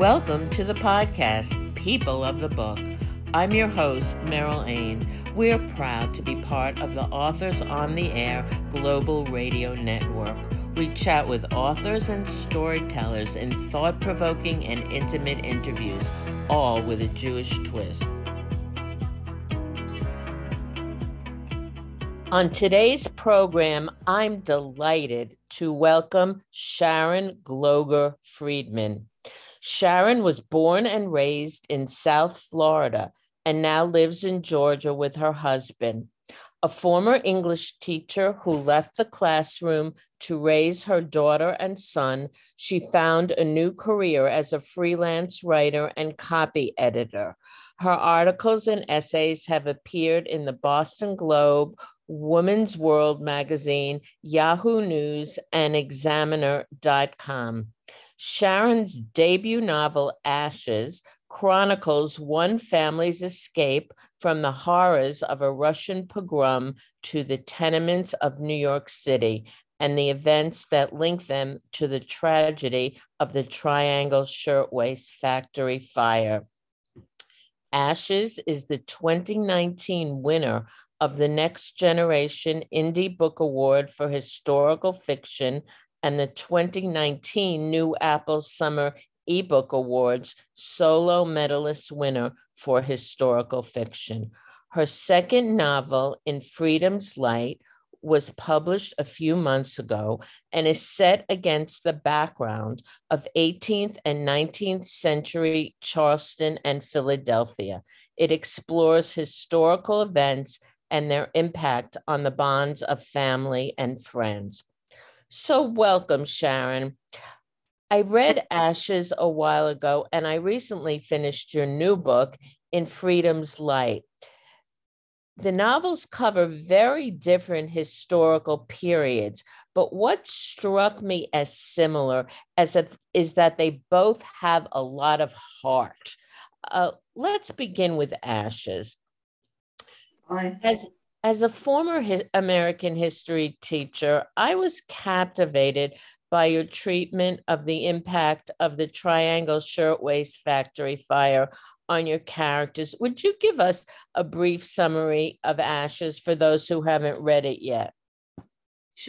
Welcome to the podcast, People of the Book. I'm your host, Meryl Ain. We're proud to be part of the Authors on the Air Global Radio Network. We chat with authors and storytellers in thought provoking and intimate interviews, all with a Jewish twist. On today's program, I'm delighted to welcome Sharon Gloger Friedman. Sharon was born and raised in South Florida and now lives in Georgia with her husband. A former English teacher who left the classroom to raise her daughter and son, she found a new career as a freelance writer and copy editor. Her articles and essays have appeared in the Boston Globe, Woman's World magazine, Yahoo News, and Examiner.com. Sharon's debut novel, Ashes, chronicles one family's escape from the horrors of a Russian pogrom to the tenements of New York City and the events that link them to the tragedy of the Triangle Shirtwaist Factory fire. Ashes is the 2019 winner of the Next Generation Indie Book Award for Historical Fiction and the 2019 New Apple Summer eBook Awards solo medalist winner for historical fiction. Her second novel, In Freedom's Light, was published a few months ago and is set against the background of 18th and 19th century Charleston and Philadelphia. It explores historical events and their impact on the bonds of family and friends. So, welcome, Sharon. I read Ashes a while ago, and I recently finished your new book, In Freedom's Light. The novels cover very different historical periods, but what struck me as similar as if, is that they both have a lot of heart. Uh, let's begin with Ashes. As, as a former hi- American history teacher, I was captivated by your treatment of the impact of the Triangle Shirtwaist Factory fire on your characters. Would you give us a brief summary of Ashes for those who haven't read it yet?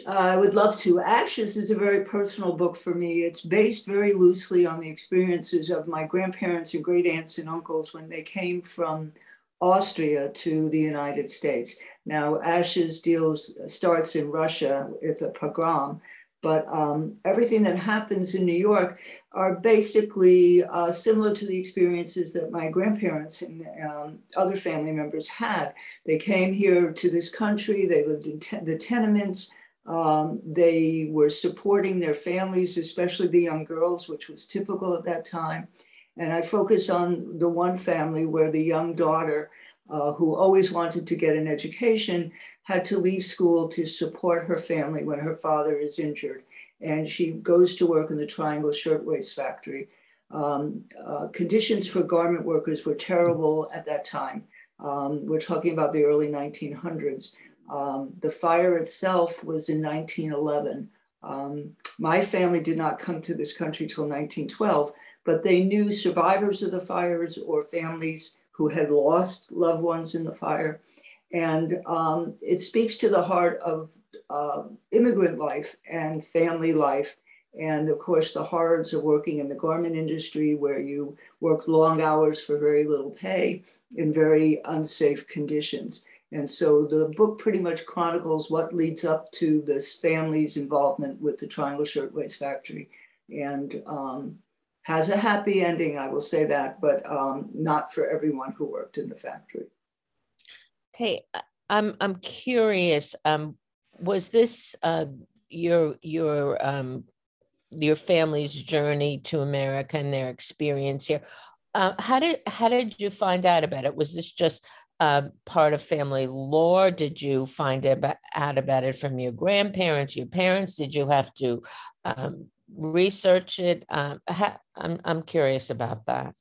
Uh, I would love to. Ashes is a very personal book for me. It's based very loosely on the experiences of my grandparents and great aunts and uncles when they came from Austria to the United States. Now, Ashes deals starts in Russia with a pogrom, but um, everything that happens in New York are basically uh, similar to the experiences that my grandparents and um, other family members had. They came here to this country, they lived in te- the tenements, um, they were supporting their families, especially the young girls, which was typical at that time. And I focus on the one family where the young daughter, uh, who always wanted to get an education, had to leave school to support her family when her father is injured. And she goes to work in the Triangle Shirtwaist Factory. Um, uh, conditions for garment workers were terrible at that time. Um, we're talking about the early 1900s. Um, the fire itself was in 1911. Um, my family did not come to this country till 1912, but they knew survivors of the fires or families who had lost loved ones in the fire. And um, it speaks to the heart of uh, immigrant life and family life. And of course, the horrors of working in the garment industry where you work long hours for very little pay in very unsafe conditions. And so the book pretty much chronicles what leads up to this family's involvement with the Triangle Shirtwaist Factory and um, has a happy ending, I will say that, but um, not for everyone who worked in the factory. Okay, I'm I'm curious. Um, was this uh, your your um, your family's journey to America and their experience here? Uh, how did how did you find out about it? Was this just uh, part of family lore? Did you find out about it from your grandparents, your parents? Did you have to um, research it? Um, ha- I'm I'm curious about that.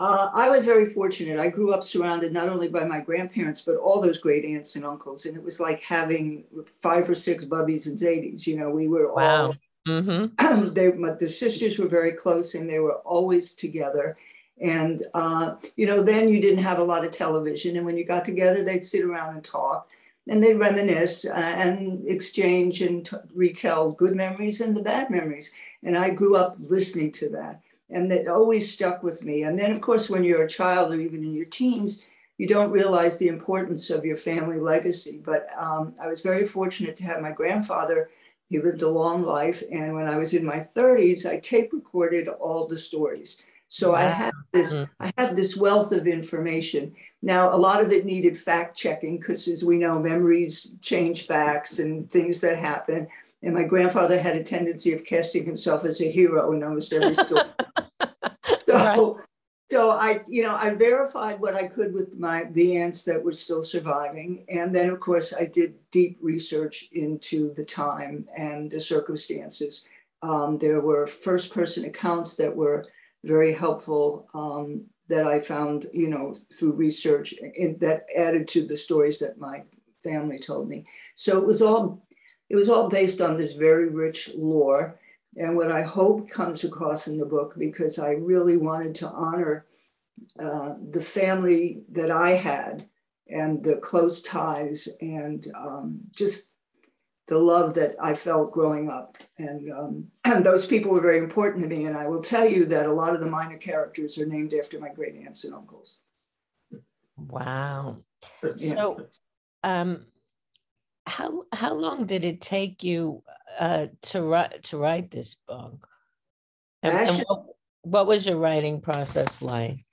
Uh, I was very fortunate. I grew up surrounded not only by my grandparents, but all those great aunts and uncles. And it was like having five or six bubbies and zadies. You know, we were wow. all Mm-hmm. they, my, the sisters were very close and they were always together. And, uh, you know, then you didn't have a lot of television. And when you got together, they'd sit around and talk and they'd reminisce uh, and exchange and t- retell good memories and the bad memories. And I grew up listening to that. And it always stuck with me. And then, of course, when you're a child or even in your teens, you don't realize the importance of your family legacy. But um, I was very fortunate to have my grandfather. He lived a long life. And when I was in my 30s, I tape recorded all the stories. So I had this, mm-hmm. I had this wealth of information. Now, a lot of it needed fact checking because, as we know, memories change facts and things that happen. And my grandfather had a tendency of casting himself as a hero in almost every story. so, right. so I, you know, I verified what I could with my the aunts that were still surviving, and then of course I did deep research into the time and the circumstances. Um, there were first person accounts that were very helpful um, that I found, you know, through research in, that added to the stories that my family told me. So it was all, it was all based on this very rich lore. And what I hope comes across in the book, because I really wanted to honor uh, the family that I had and the close ties and um, just the love that I felt growing up. And, um, and those people were very important to me. And I will tell you that a lot of the minor characters are named after my great aunts and uncles. Wow. Yeah. So, um, how how long did it take you uh, to write to write this book? And, Ashes, and what, what, was your writing process like?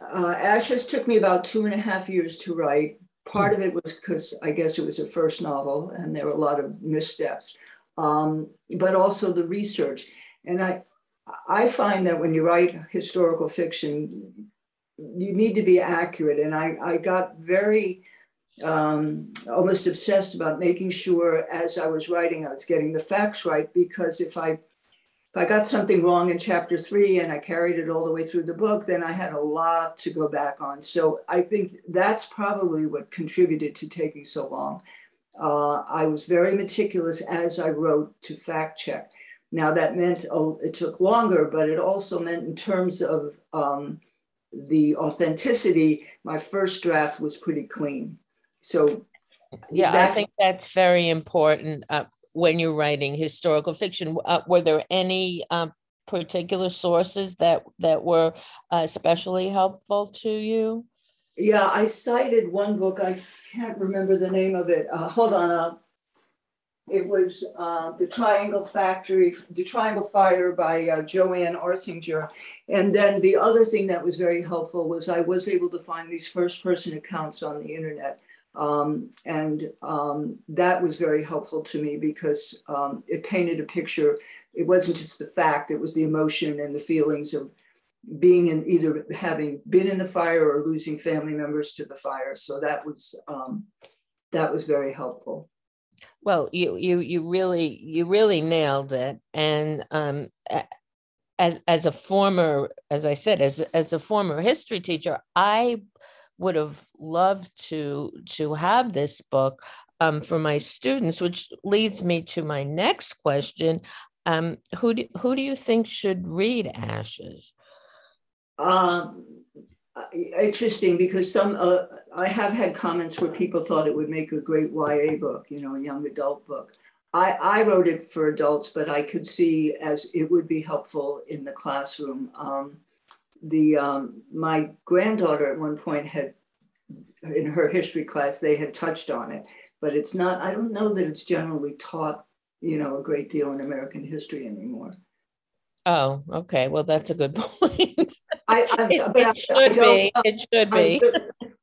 Uh, Ashes took me about two and a half years to write. Part of it was because I guess it was a first novel and there were a lot of missteps, um, but also the research. And I, I find that when you write historical fiction, you need to be accurate. And I, I got very um, almost obsessed about making sure as I was writing, I was getting the facts right. Because if I if I got something wrong in chapter three and I carried it all the way through the book, then I had a lot to go back on. So I think that's probably what contributed to taking so long. Uh, I was very meticulous as I wrote to fact check. Now that meant oh, it took longer, but it also meant in terms of um, the authenticity, my first draft was pretty clean. So yeah, I think that's very important. Uh, when you're writing historical fiction. Uh, were there any um, particular sources that that were uh, especially helpful to you? Yeah, I cited one book. I can't remember the name of it. Uh, hold on. Uh, it was uh, The Triangle Factory, The Triangle Fire by uh, Joanne Arsinger. And then the other thing that was very helpful was I was able to find these first person accounts on the internet. Um, and um, that was very helpful to me because um, it painted a picture. It wasn't just the fact, it was the emotion and the feelings of being in either having been in the fire or losing family members to the fire. So that was um, that was very helpful. Well, you you you really you really nailed it, and um, as as a former, as I said, as as a former history teacher, I would have loved to to have this book um, for my students, which leads me to my next question. Um, who do, who do you think should read Ashes? Um, interesting because some uh, I have had comments where people thought it would make a great YA book, you know, a young adult book. I, I wrote it for adults, but I could see as it would be helpful in the classroom. Um, the um, my granddaughter at one point had in her history class they had touched on it. But it's not i don't know that it's generally taught you know a great deal in american history anymore. Oh okay. Well that's a good point. I, I, it, it should I be. It should be.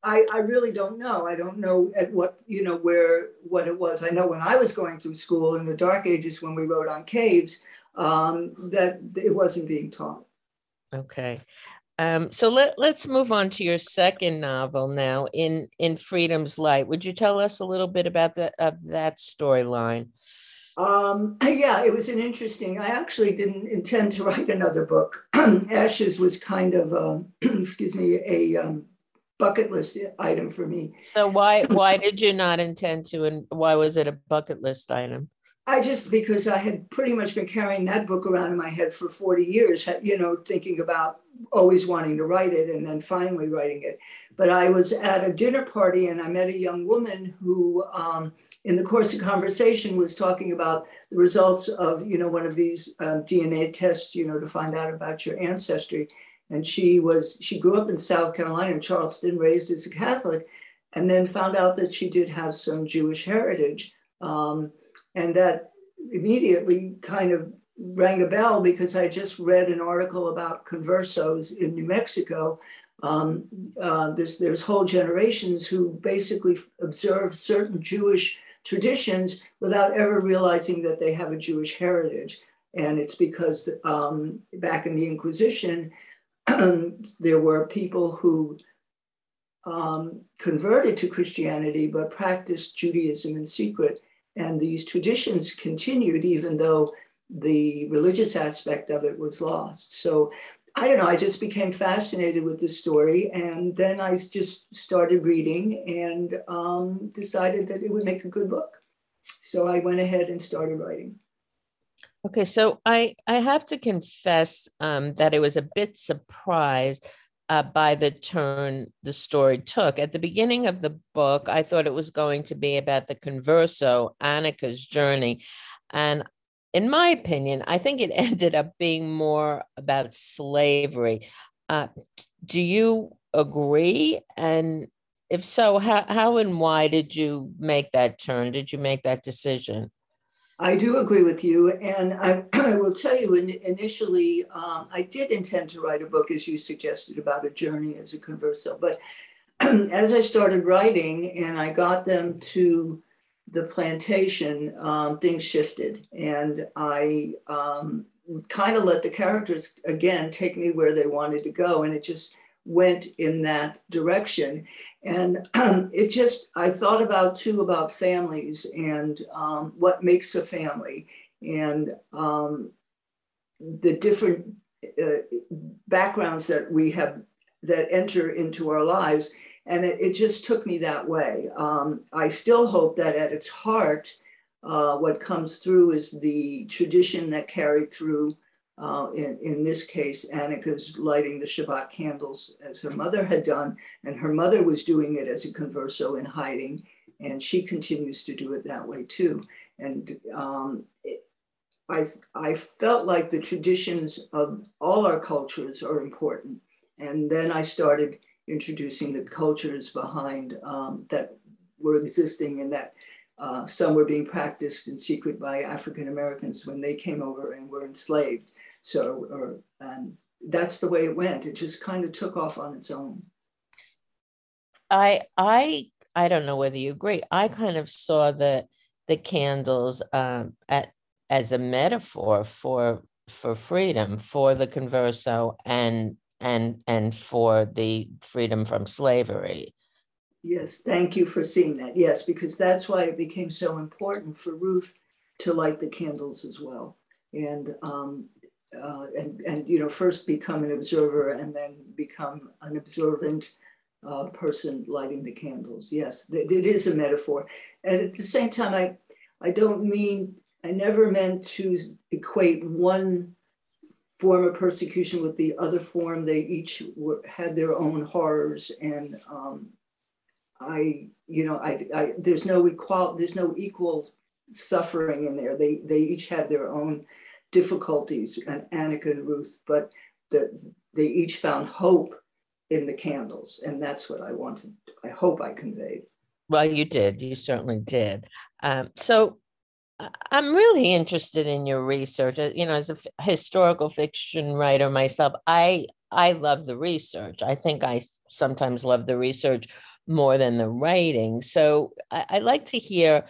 I, I really don't know. I don't know at what you know where what it was. I know when i was going through school in the dark ages when we wrote on caves um, that it wasn't being taught Okay. Um, so let, let's move on to your second novel now, in in Freedom's Light. Would you tell us a little bit about that of that storyline? Um, yeah, it was an interesting. I actually didn't intend to write another book. Ashes was kind of, a, excuse me, a um, bucket list item for me. So why why did you not intend to, and why was it a bucket list item? I just because I had pretty much been carrying that book around in my head for 40 years, you know, thinking about always wanting to write it and then finally writing it. But I was at a dinner party and I met a young woman who, um, in the course of conversation, was talking about the results of, you know, one of these uh, DNA tests, you know, to find out about your ancestry. And she was, she grew up in South Carolina in Charleston, raised as a Catholic, and then found out that she did have some Jewish heritage. Um, and that immediately kind of rang a bell because I just read an article about conversos in New Mexico. Um, uh, there's, there's whole generations who basically observe certain Jewish traditions without ever realizing that they have a Jewish heritage. And it's because um, back in the Inquisition, there were people who um, converted to Christianity but practiced Judaism in secret. And these traditions continued even though the religious aspect of it was lost. So I don't know, I just became fascinated with the story. And then I just started reading and um, decided that it would make a good book. So I went ahead and started writing. Okay, so I I have to confess um, that I was a bit surprised uh, by the turn the story took. At the beginning of the book, I thought it was going to be about the converso, Annika's journey. And in my opinion, I think it ended up being more about slavery. Uh, do you agree? And if so, how, how and why did you make that turn? Did you make that decision? I do agree with you. And I, I will tell you, in, initially, um, I did intend to write a book, as you suggested, about a journey as a converso. But as I started writing and I got them to the plantation, um, things shifted. And I um, kind of let the characters, again, take me where they wanted to go. And it just went in that direction. And it just, I thought about too about families and um, what makes a family and um, the different uh, backgrounds that we have that enter into our lives. And it, it just took me that way. Um, I still hope that at its heart, uh, what comes through is the tradition that carried through uh, in, in this case, Annika's lighting the Shabbat candles as her mother had done, and her mother was doing it as a converso in hiding, and she continues to do it that way too. And um, it, I, I felt like the traditions of all our cultures are important. And then I started introducing the cultures behind um, that were existing and that uh, some were being practiced in secret by African Americans when they came over and were enslaved. So, or, and that's the way it went. It just kind of took off on its own. I, I, I don't know whether you agree. I kind of saw the the candles um, at as a metaphor for for freedom, for the converso, and and and for the freedom from slavery. Yes, thank you for seeing that. Yes, because that's why it became so important for Ruth to light the candles as well. And um, uh, and, and, you know, first become an observer and then become an observant uh, person lighting the candles. Yes, it, is a metaphor. And at the same time, I, I don't mean, I never meant to equate one form of persecution with the other form. They each were, had their own horrors. And um, I, you know, I, I, there's no equal, there's no equal suffering in there. They, they each had their own difficulties, and Annika and Ruth, but the, they each found hope in the candles. And that's what I wanted, I hope I conveyed. Well, you did. You certainly did. Um, so I'm really interested in your research. Uh, you know, as a f- historical fiction writer myself, I I love the research. I think I sometimes love the research more than the writing. So I, would like to hear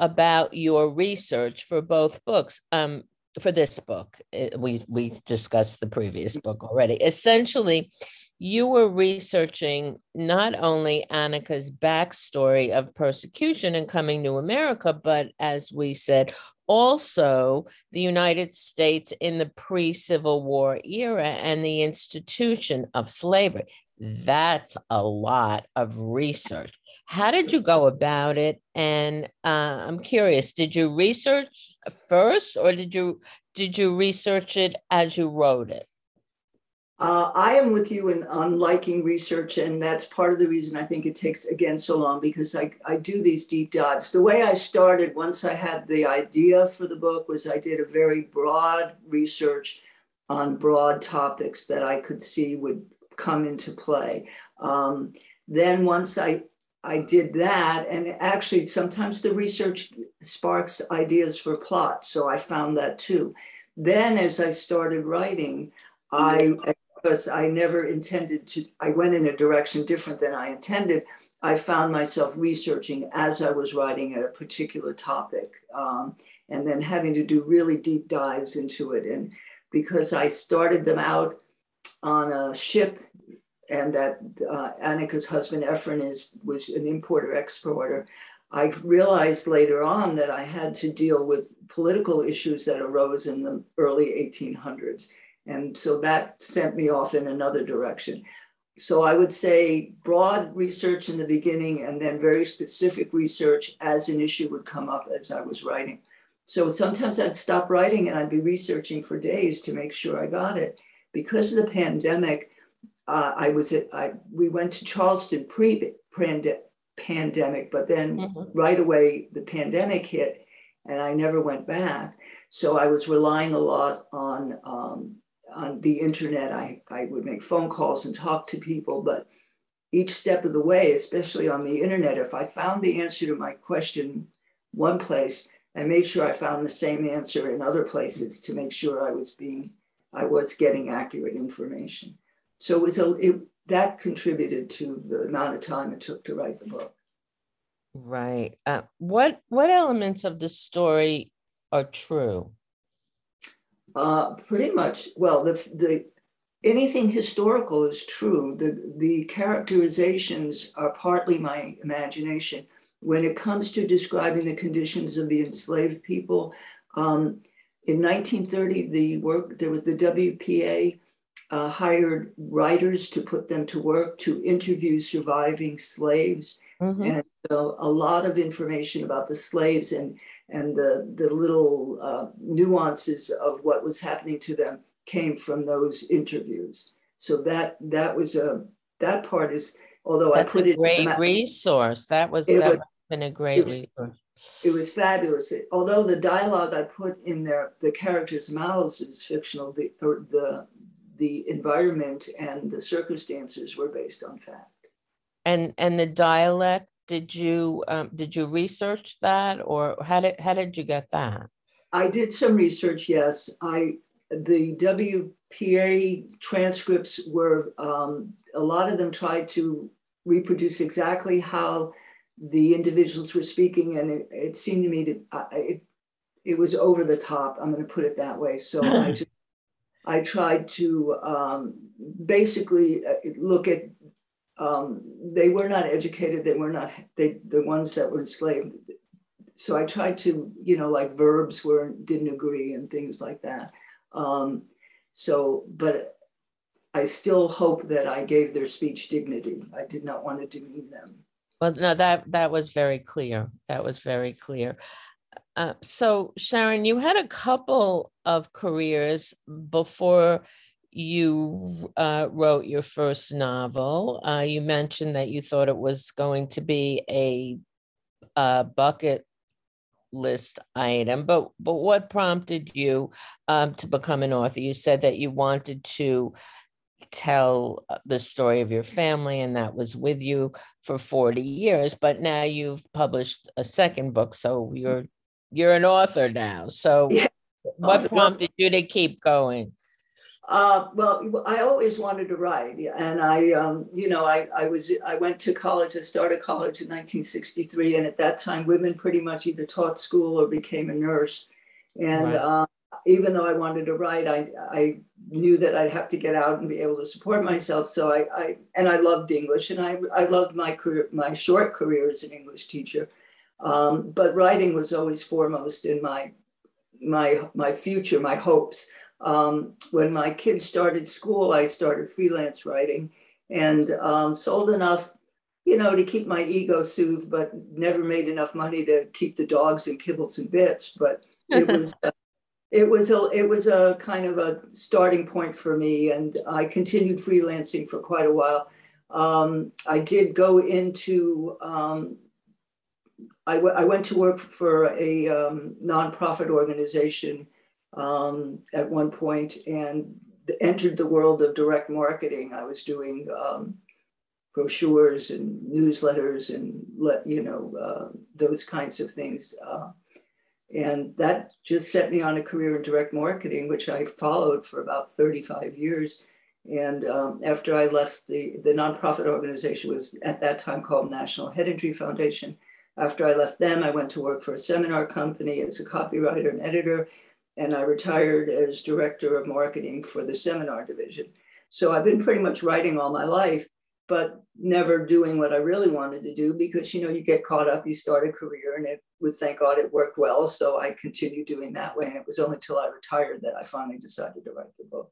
about your research for both books. Um, for this book, we we discussed the previous book already. Essentially, you were researching not only Annika's backstory of persecution and coming to America, but as we said, also the United States in the pre Civil War era and the institution of slavery. That's a lot of research. How did you go about it? And uh, I'm curious, did you research first, or did you did you research it as you wrote it? Uh, I am with you in on liking research, and that's part of the reason I think it takes again so long because I, I do these deep dives. The way I started once I had the idea for the book was I did a very broad research on broad topics that I could see would come into play. Um, then once I I did that, and actually sometimes the research sparks ideas for plot, so I found that too. Then as I started writing, I because I never intended to, I went in a direction different than I intended. I found myself researching as I was writing a particular topic um, and then having to do really deep dives into it. And because I started them out on a ship and that uh, Annika's husband Efren is was an importer exporter. I realized later on that I had to deal with political issues that arose in the early 1800s and so that sent me off in another direction. So I would say broad research in the beginning and then very specific research as an issue would come up as I was writing. So sometimes I'd stop writing and I'd be researching for days to make sure I got it. Because of the pandemic, uh, I was at, I, we went to Charleston pre pandemic, but then mm-hmm. right away the pandemic hit and I never went back. So I was relying a lot on um, on the internet. I, I would make phone calls and talk to people, but each step of the way, especially on the internet, if I found the answer to my question one place, I made sure I found the same answer in other places to make sure I was being, I was getting accurate information. So it was a, it, that contributed to the amount of time it took to write the book. Right. Uh, what what elements of the story are true? Uh, pretty much. Well, the, the anything historical is true. The, the characterizations are partly my imagination. When it comes to describing the conditions of the enslaved people, um, in 1930, the work there was the WPA uh, hired writers to put them to work to interview surviving slaves, mm-hmm. and so a lot of information about the slaves and and the, the little uh, nuances of what was happening to them came from those interviews. So that that was a that part is although That's I put a it great resource. That was that was, been a great it, resource. It was fabulous. It, although the dialogue I put in there, the characters' mouths is fictional. The the the environment and the circumstances were based on fact. And and the dialect did you um, did you research that or how did how did you get that? I did some research yes. I the wpa transcripts were um, a lot of them tried to reproduce exactly how the individuals were speaking and it, it seemed to me to uh, it, it was over the top. I'm going to put it that way. So i just i tried to um, basically uh, look at um, they were not educated. They were not they the ones that were enslaved. So I tried to, you know, like verbs were didn't agree and things like that. Um, so, but I still hope that I gave their speech dignity. I did not want to demean them. Well, no, that that was very clear. That was very clear. Uh, so, Sharon, you had a couple of careers before you uh, wrote your first novel. Uh, you mentioned that you thought it was going to be a, a bucket list item, but but what prompted you um, to become an author? You said that you wanted to tell uh, the story of your family, and that was with you for forty years. But now you've published a second book, so you're you're an author now. So, yeah. what prompted you to keep going? Uh, well, I always wanted to write, and I, um, you know, I, I was I went to college. I started college in 1963, and at that time, women pretty much either taught school or became a nurse. And right. uh, even though I wanted to write, I I knew that I'd have to get out and be able to support myself. So I, I and I loved English, and I I loved my career, my short career as an English teacher. Um, but writing was always foremost in my my my future, my hopes. Um, when my kids started school, I started freelance writing and um, sold enough, you know, to keep my ego soothed, but never made enough money to keep the dogs and kibbles and bits. But it was uh, it was a it was a kind of a starting point for me, and I continued freelancing for quite a while. Um, I did go into um, I, w- I went to work for a um, nonprofit organization um, at one point and entered the world of direct marketing. I was doing um, brochures and newsletters and let you know uh, those kinds of things. Uh, and that just set me on a career in direct marketing, which I followed for about 35 years. And um, after I left the, the nonprofit organization was at that time called National Head Injury Foundation. After I left them, I went to work for a seminar company as a copywriter and editor, and I retired as director of marketing for the seminar division. So I've been pretty much writing all my life, but never doing what I really wanted to do because you know you get caught up, you start a career, and it would thank God it worked well. So I continued doing that way, and it was only until I retired that I finally decided to write the book.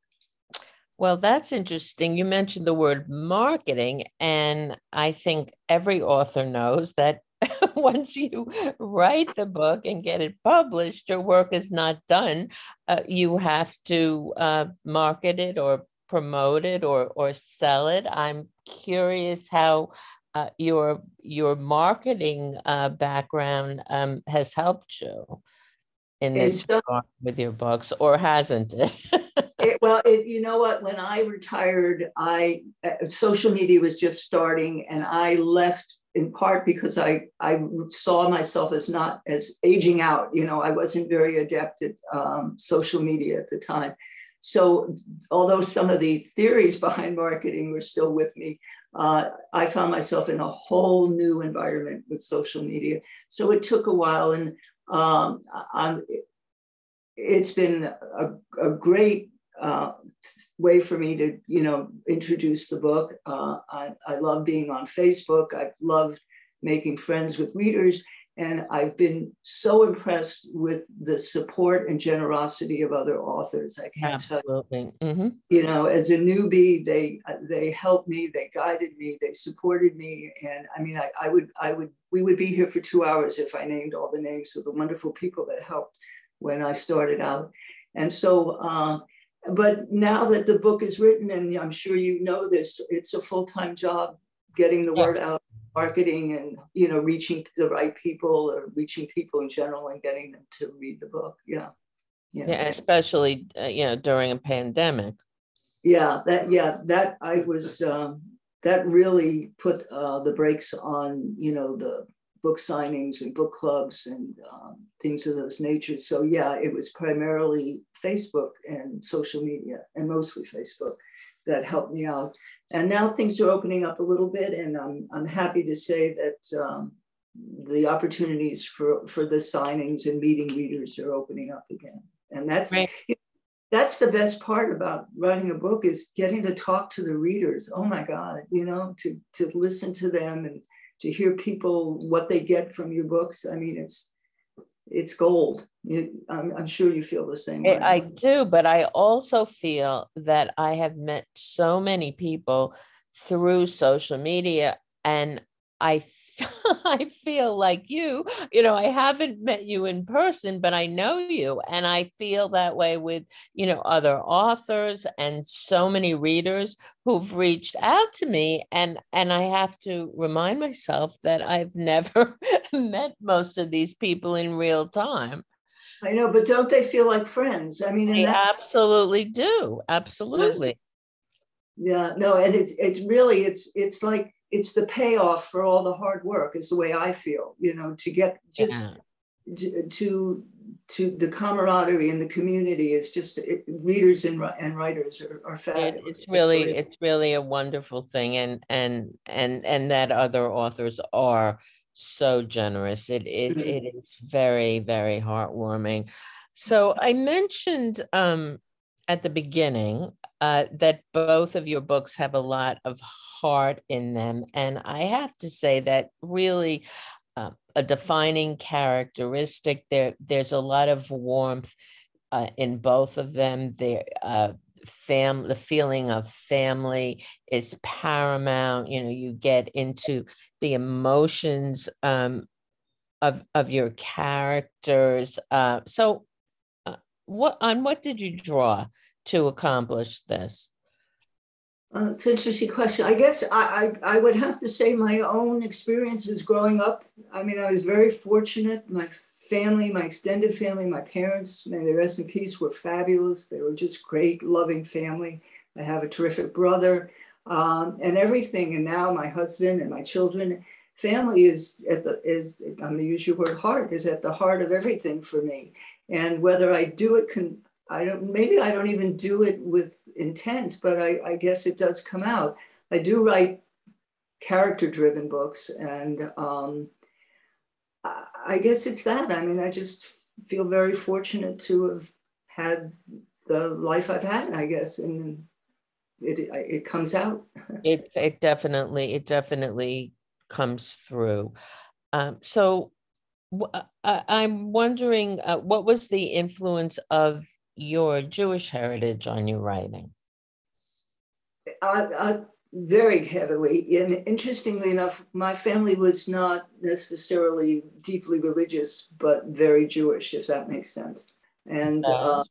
Well, that's interesting. You mentioned the word marketing, and I think every author knows that once you write the book and get it published, your work is not done. Uh, you have to uh, market it or promote it or or sell it. I'm curious how uh, your your marketing uh, background um, has helped you in this so, with your books, or hasn't it? it well, it, you know what? When I retired, I uh, social media was just starting, and I left in part because I, I saw myself as not as aging out. You know, I wasn't very adept at um, social media at the time. So, although some of the theories behind marketing were still with me, uh, I found myself in a whole new environment with social media. So it took a while, and um, it's been a, a great uh, way for me to, you know, introduce the book. Uh, I, I love being on Facebook. I've loved making friends with readers. And I've been so impressed with the support and generosity of other authors. I can't Absolutely. tell mm-hmm. you. know, as a newbie, they they helped me, they guided me, they supported me, and I mean, I, I would I would we would be here for two hours if I named all the names of the wonderful people that helped when I started out. And so, uh, but now that the book is written, and I'm sure you know this, it's a full time job getting the yeah. word out, marketing, and you know, reaching the right people or reaching people in general and getting them to read the book. Yeah, yeah, yeah especially uh, you know during a pandemic. Yeah, that yeah that I was um, that really put uh, the brakes on you know the book signings and book clubs and um, things of those natures. So yeah, it was primarily Facebook and social media, and mostly Facebook, that helped me out. And now things are opening up a little bit, and I'm I'm happy to say that um, the opportunities for for the signings and meeting readers are opening up again. And that's right. that's the best part about writing a book is getting to talk to the readers. Oh my God, you know, to to listen to them and to hear people what they get from your books. I mean, it's it's gold. I'm, I'm, sure you feel the same way. I do, but I also feel that I have met so many people through social media, and I I feel like you, you know, I haven't met you in person, but I know you. And I feel that way with, you know, other authors and so many readers who've reached out to me. And and I have to remind myself that I've never met most of these people in real time. I know, but don't they feel like friends? I mean, they absolutely do. Absolutely. Yeah, no, and it's it's really it's it's like it's the payoff for all the hard work is the way i feel you know to get just yeah. to, to the camaraderie in the community is just it, readers and, and writers are, are fabulous. it's really it's really a wonderful thing and and and and that other authors are so generous it is mm-hmm. it is very very heartwarming so i mentioned um at the beginning uh, that both of your books have a lot of heart in them. And I have to say that really uh, a defining characteristic. There, there's a lot of warmth uh, in both of them. There, uh, fam, the feeling of family is paramount. You know, you get into the emotions um, of of your characters. Uh, so what on what did you draw to accomplish this? Uh, it's an interesting question. I guess I, I, I would have to say my own experiences growing up. I mean, I was very fortunate. My family, my extended family, my parents, may they rest in peace, were fabulous. They were just great, loving family. I have a terrific brother um, and everything. And now my husband and my children, family is at the is I'm gonna use your word heart is at the heart of everything for me. And whether I do it can I don't maybe I don't even do it with intent, but I, I guess it does come out. I do write character driven books and um, I guess it's that. I mean, I just feel very fortunate to have had the life I've had, I guess, and it it comes out. it it definitely it definitely comes through. Um, so uh, I'm wondering uh, what was the influence of your Jewish heritage on your writing? Uh, uh, very heavily. And interestingly enough, my family was not necessarily deeply religious, but very Jewish, if that makes sense. And uh,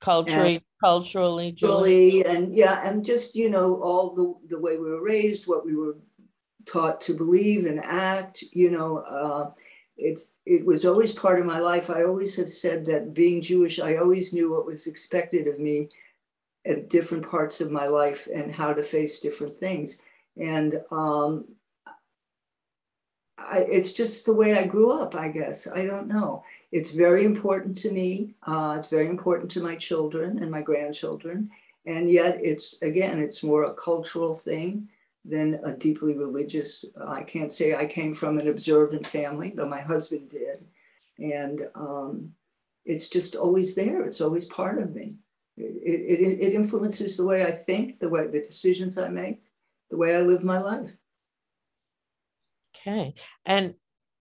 culturally, and, culturally, Jewish. and yeah, and just you know all the the way we were raised, what we were taught to believe and act. You know, uh, it's it was always part of my life. I always have said that being Jewish, I always knew what was expected of me at different parts of my life and how to face different things. And um, I, it's just the way I grew up, I guess. I don't know. It's very important to me. Uh, it's very important to my children and my grandchildren. And yet, it's again, it's more a cultural thing than a deeply religious. I can't say I came from an observant family, though my husband did. And um, it's just always there. It's always part of me it, it, it influences the way I think, the way the decisions I make, the way I live my life. Okay. And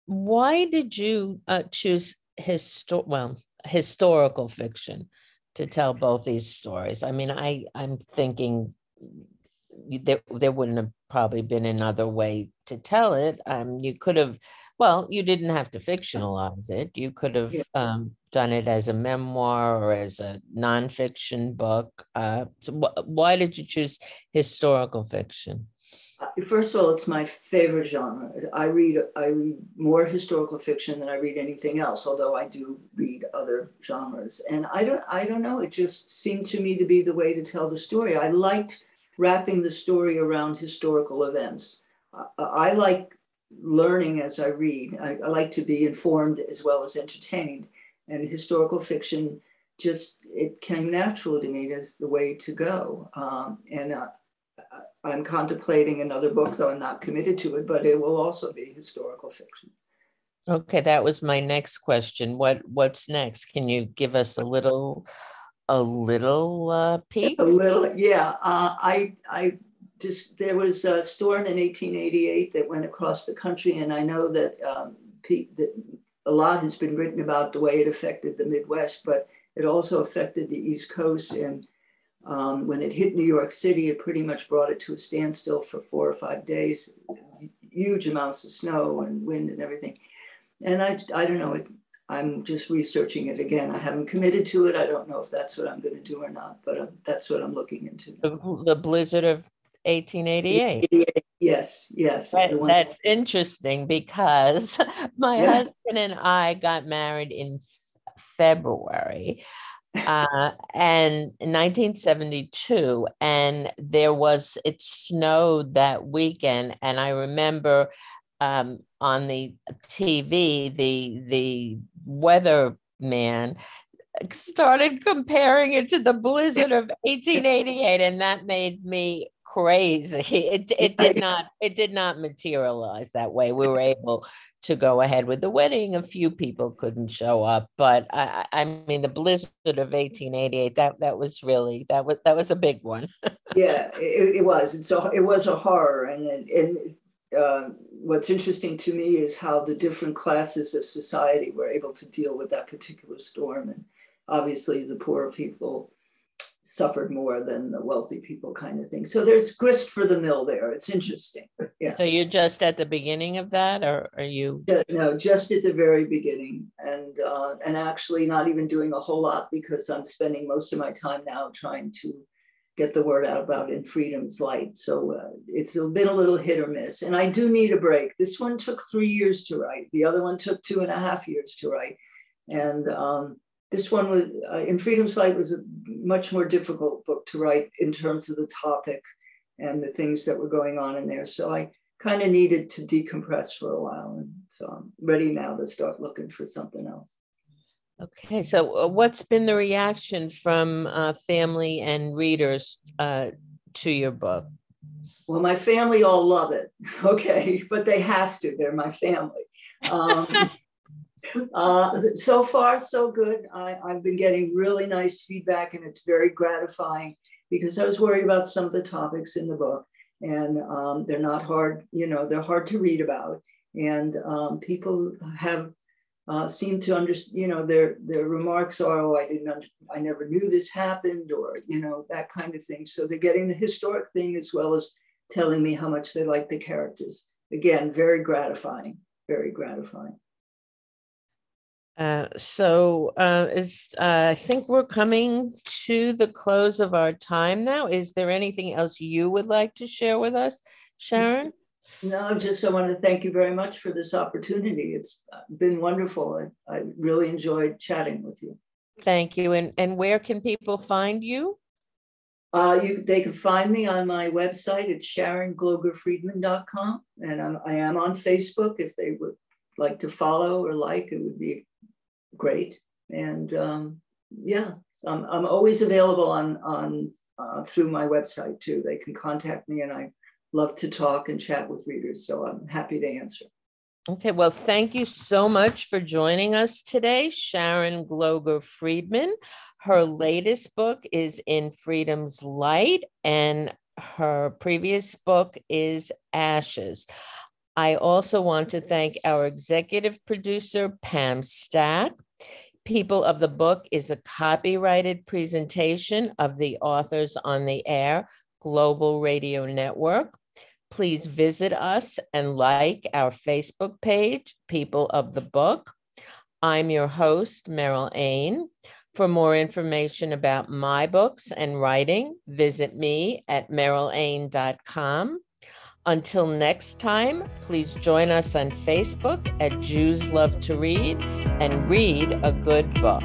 why did you uh, choose histor- well, historical fiction to tell both these stories? I mean, I I'm thinking there, there wouldn't have probably been another way to tell it. Um, you could have, well, you didn't have to fictionalize it. You could have um, done it as a memoir or as a nonfiction book. Uh, so wh- why did you choose historical fiction? Uh, first of all, it's my favorite genre. I read I read more historical fiction than I read anything else. Although I do read other genres, and I don't I don't know. It just seemed to me to be the way to tell the story. I liked wrapping the story around historical events. I, I like learning as I read. I, I, like to be informed as well as entertained. And historical fiction just it came natural to me as the way to go. Um, and uh, I'm contemplating another book, though I'm not committed to it, but it will also be historical fiction. Okay, that was my next question. What what's next? Can you give us a little a little uh, peek? A little, yeah. Uh, I I just there was a storm in 1888 that went across the country, and I know that um, that a lot has been written about the way it affected the Midwest, but it also affected the East Coast. And um, when it hit New York City, it pretty much brought it to a standstill for four or five days. Huge amounts of snow and wind and everything. And I, I don't know, it I'm just researching it again. I haven't committed to it. I don't know if that's what I'm going to do or not, but uh, that's what I'm looking into. The, the blizzard of 1888. Yes, yes. That, that's interesting because my yeah. husband and I got married in February. uh, and in 1972 and there was it snowed that weekend and i remember um, on the TV, the the weather man started comparing it to the blizzard of 1888, and that made me crazy. It it did not it did not materialize that way. We were able to go ahead with the wedding. A few people couldn't show up, but I I mean the blizzard of 1888 that that was really that was that was a big one. yeah, it, it was. And so it was a horror, and and uh, what's interesting to me is how the different classes of society were able to deal with that particular storm. And obviously, the poor people suffered more than the wealthy people, kind of thing. So there's grist for the mill there. It's interesting. yeah. So you're just at the beginning of that, or are you? No, just at the very beginning, and uh, and actually not even doing a whole lot because I'm spending most of my time now trying to get the word out about in freedom's light. So uh, it's been a little hit or miss, and I do need a break. This one took three years to write. The other one took two and a half years to write, and um, this one was uh, in freedom's light was a much more difficult book to write in terms of the topic and the things that were going on in there. So I kind of needed to decompress for a while, and so I'm ready now to start looking for something else. Okay, so uh, what's been the reaction from uh, family and readers uh, to your book? Well, my family all love it. Okay, but they have to. They're my family. Um, uh, so far, so good. I, I've been getting really nice feedback, and it's very gratifying because I was worried about some of the topics in the book, and um, they're not hard. You know, they're hard to read about, and um, people have uh, seem to understand, you know, their their remarks are, oh, I didn't, I never knew this happened, or you know, that kind of thing. So they're getting the historic thing as well as telling me how much they like the characters. Again, very gratifying, very gratifying. Uh, so uh, is uh, I think we're coming to the close of our time now. Is there anything else you would like to share with us, Sharon? No, just I want to thank you very much for this opportunity. It's been wonderful. I, I really enjoyed chatting with you. Thank you. And and where can people find you? Uh, you they can find me on my website at sharonglogerfriedman.com. And I'm, I am on Facebook. If they would like to follow or like, it would be great. And um, yeah, I'm, I'm always available on, on uh, through my website too. They can contact me and I love to talk and chat with readers. So I'm happy to answer. Okay, well, thank you so much for joining us today, Sharon Gloger Friedman. Her latest book is In Freedom's Light, and her previous book is Ashes. I also want to thank our executive producer, Pam Stack. People of the Book is a copyrighted presentation of the Authors on the Air Global Radio Network. Please visit us and like our Facebook page, People of the Book. I'm your host, Meryl Ain. For more information about my books and writing, visit me at merylain.com. Until next time, please join us on Facebook at Jews Love to Read and read a good book.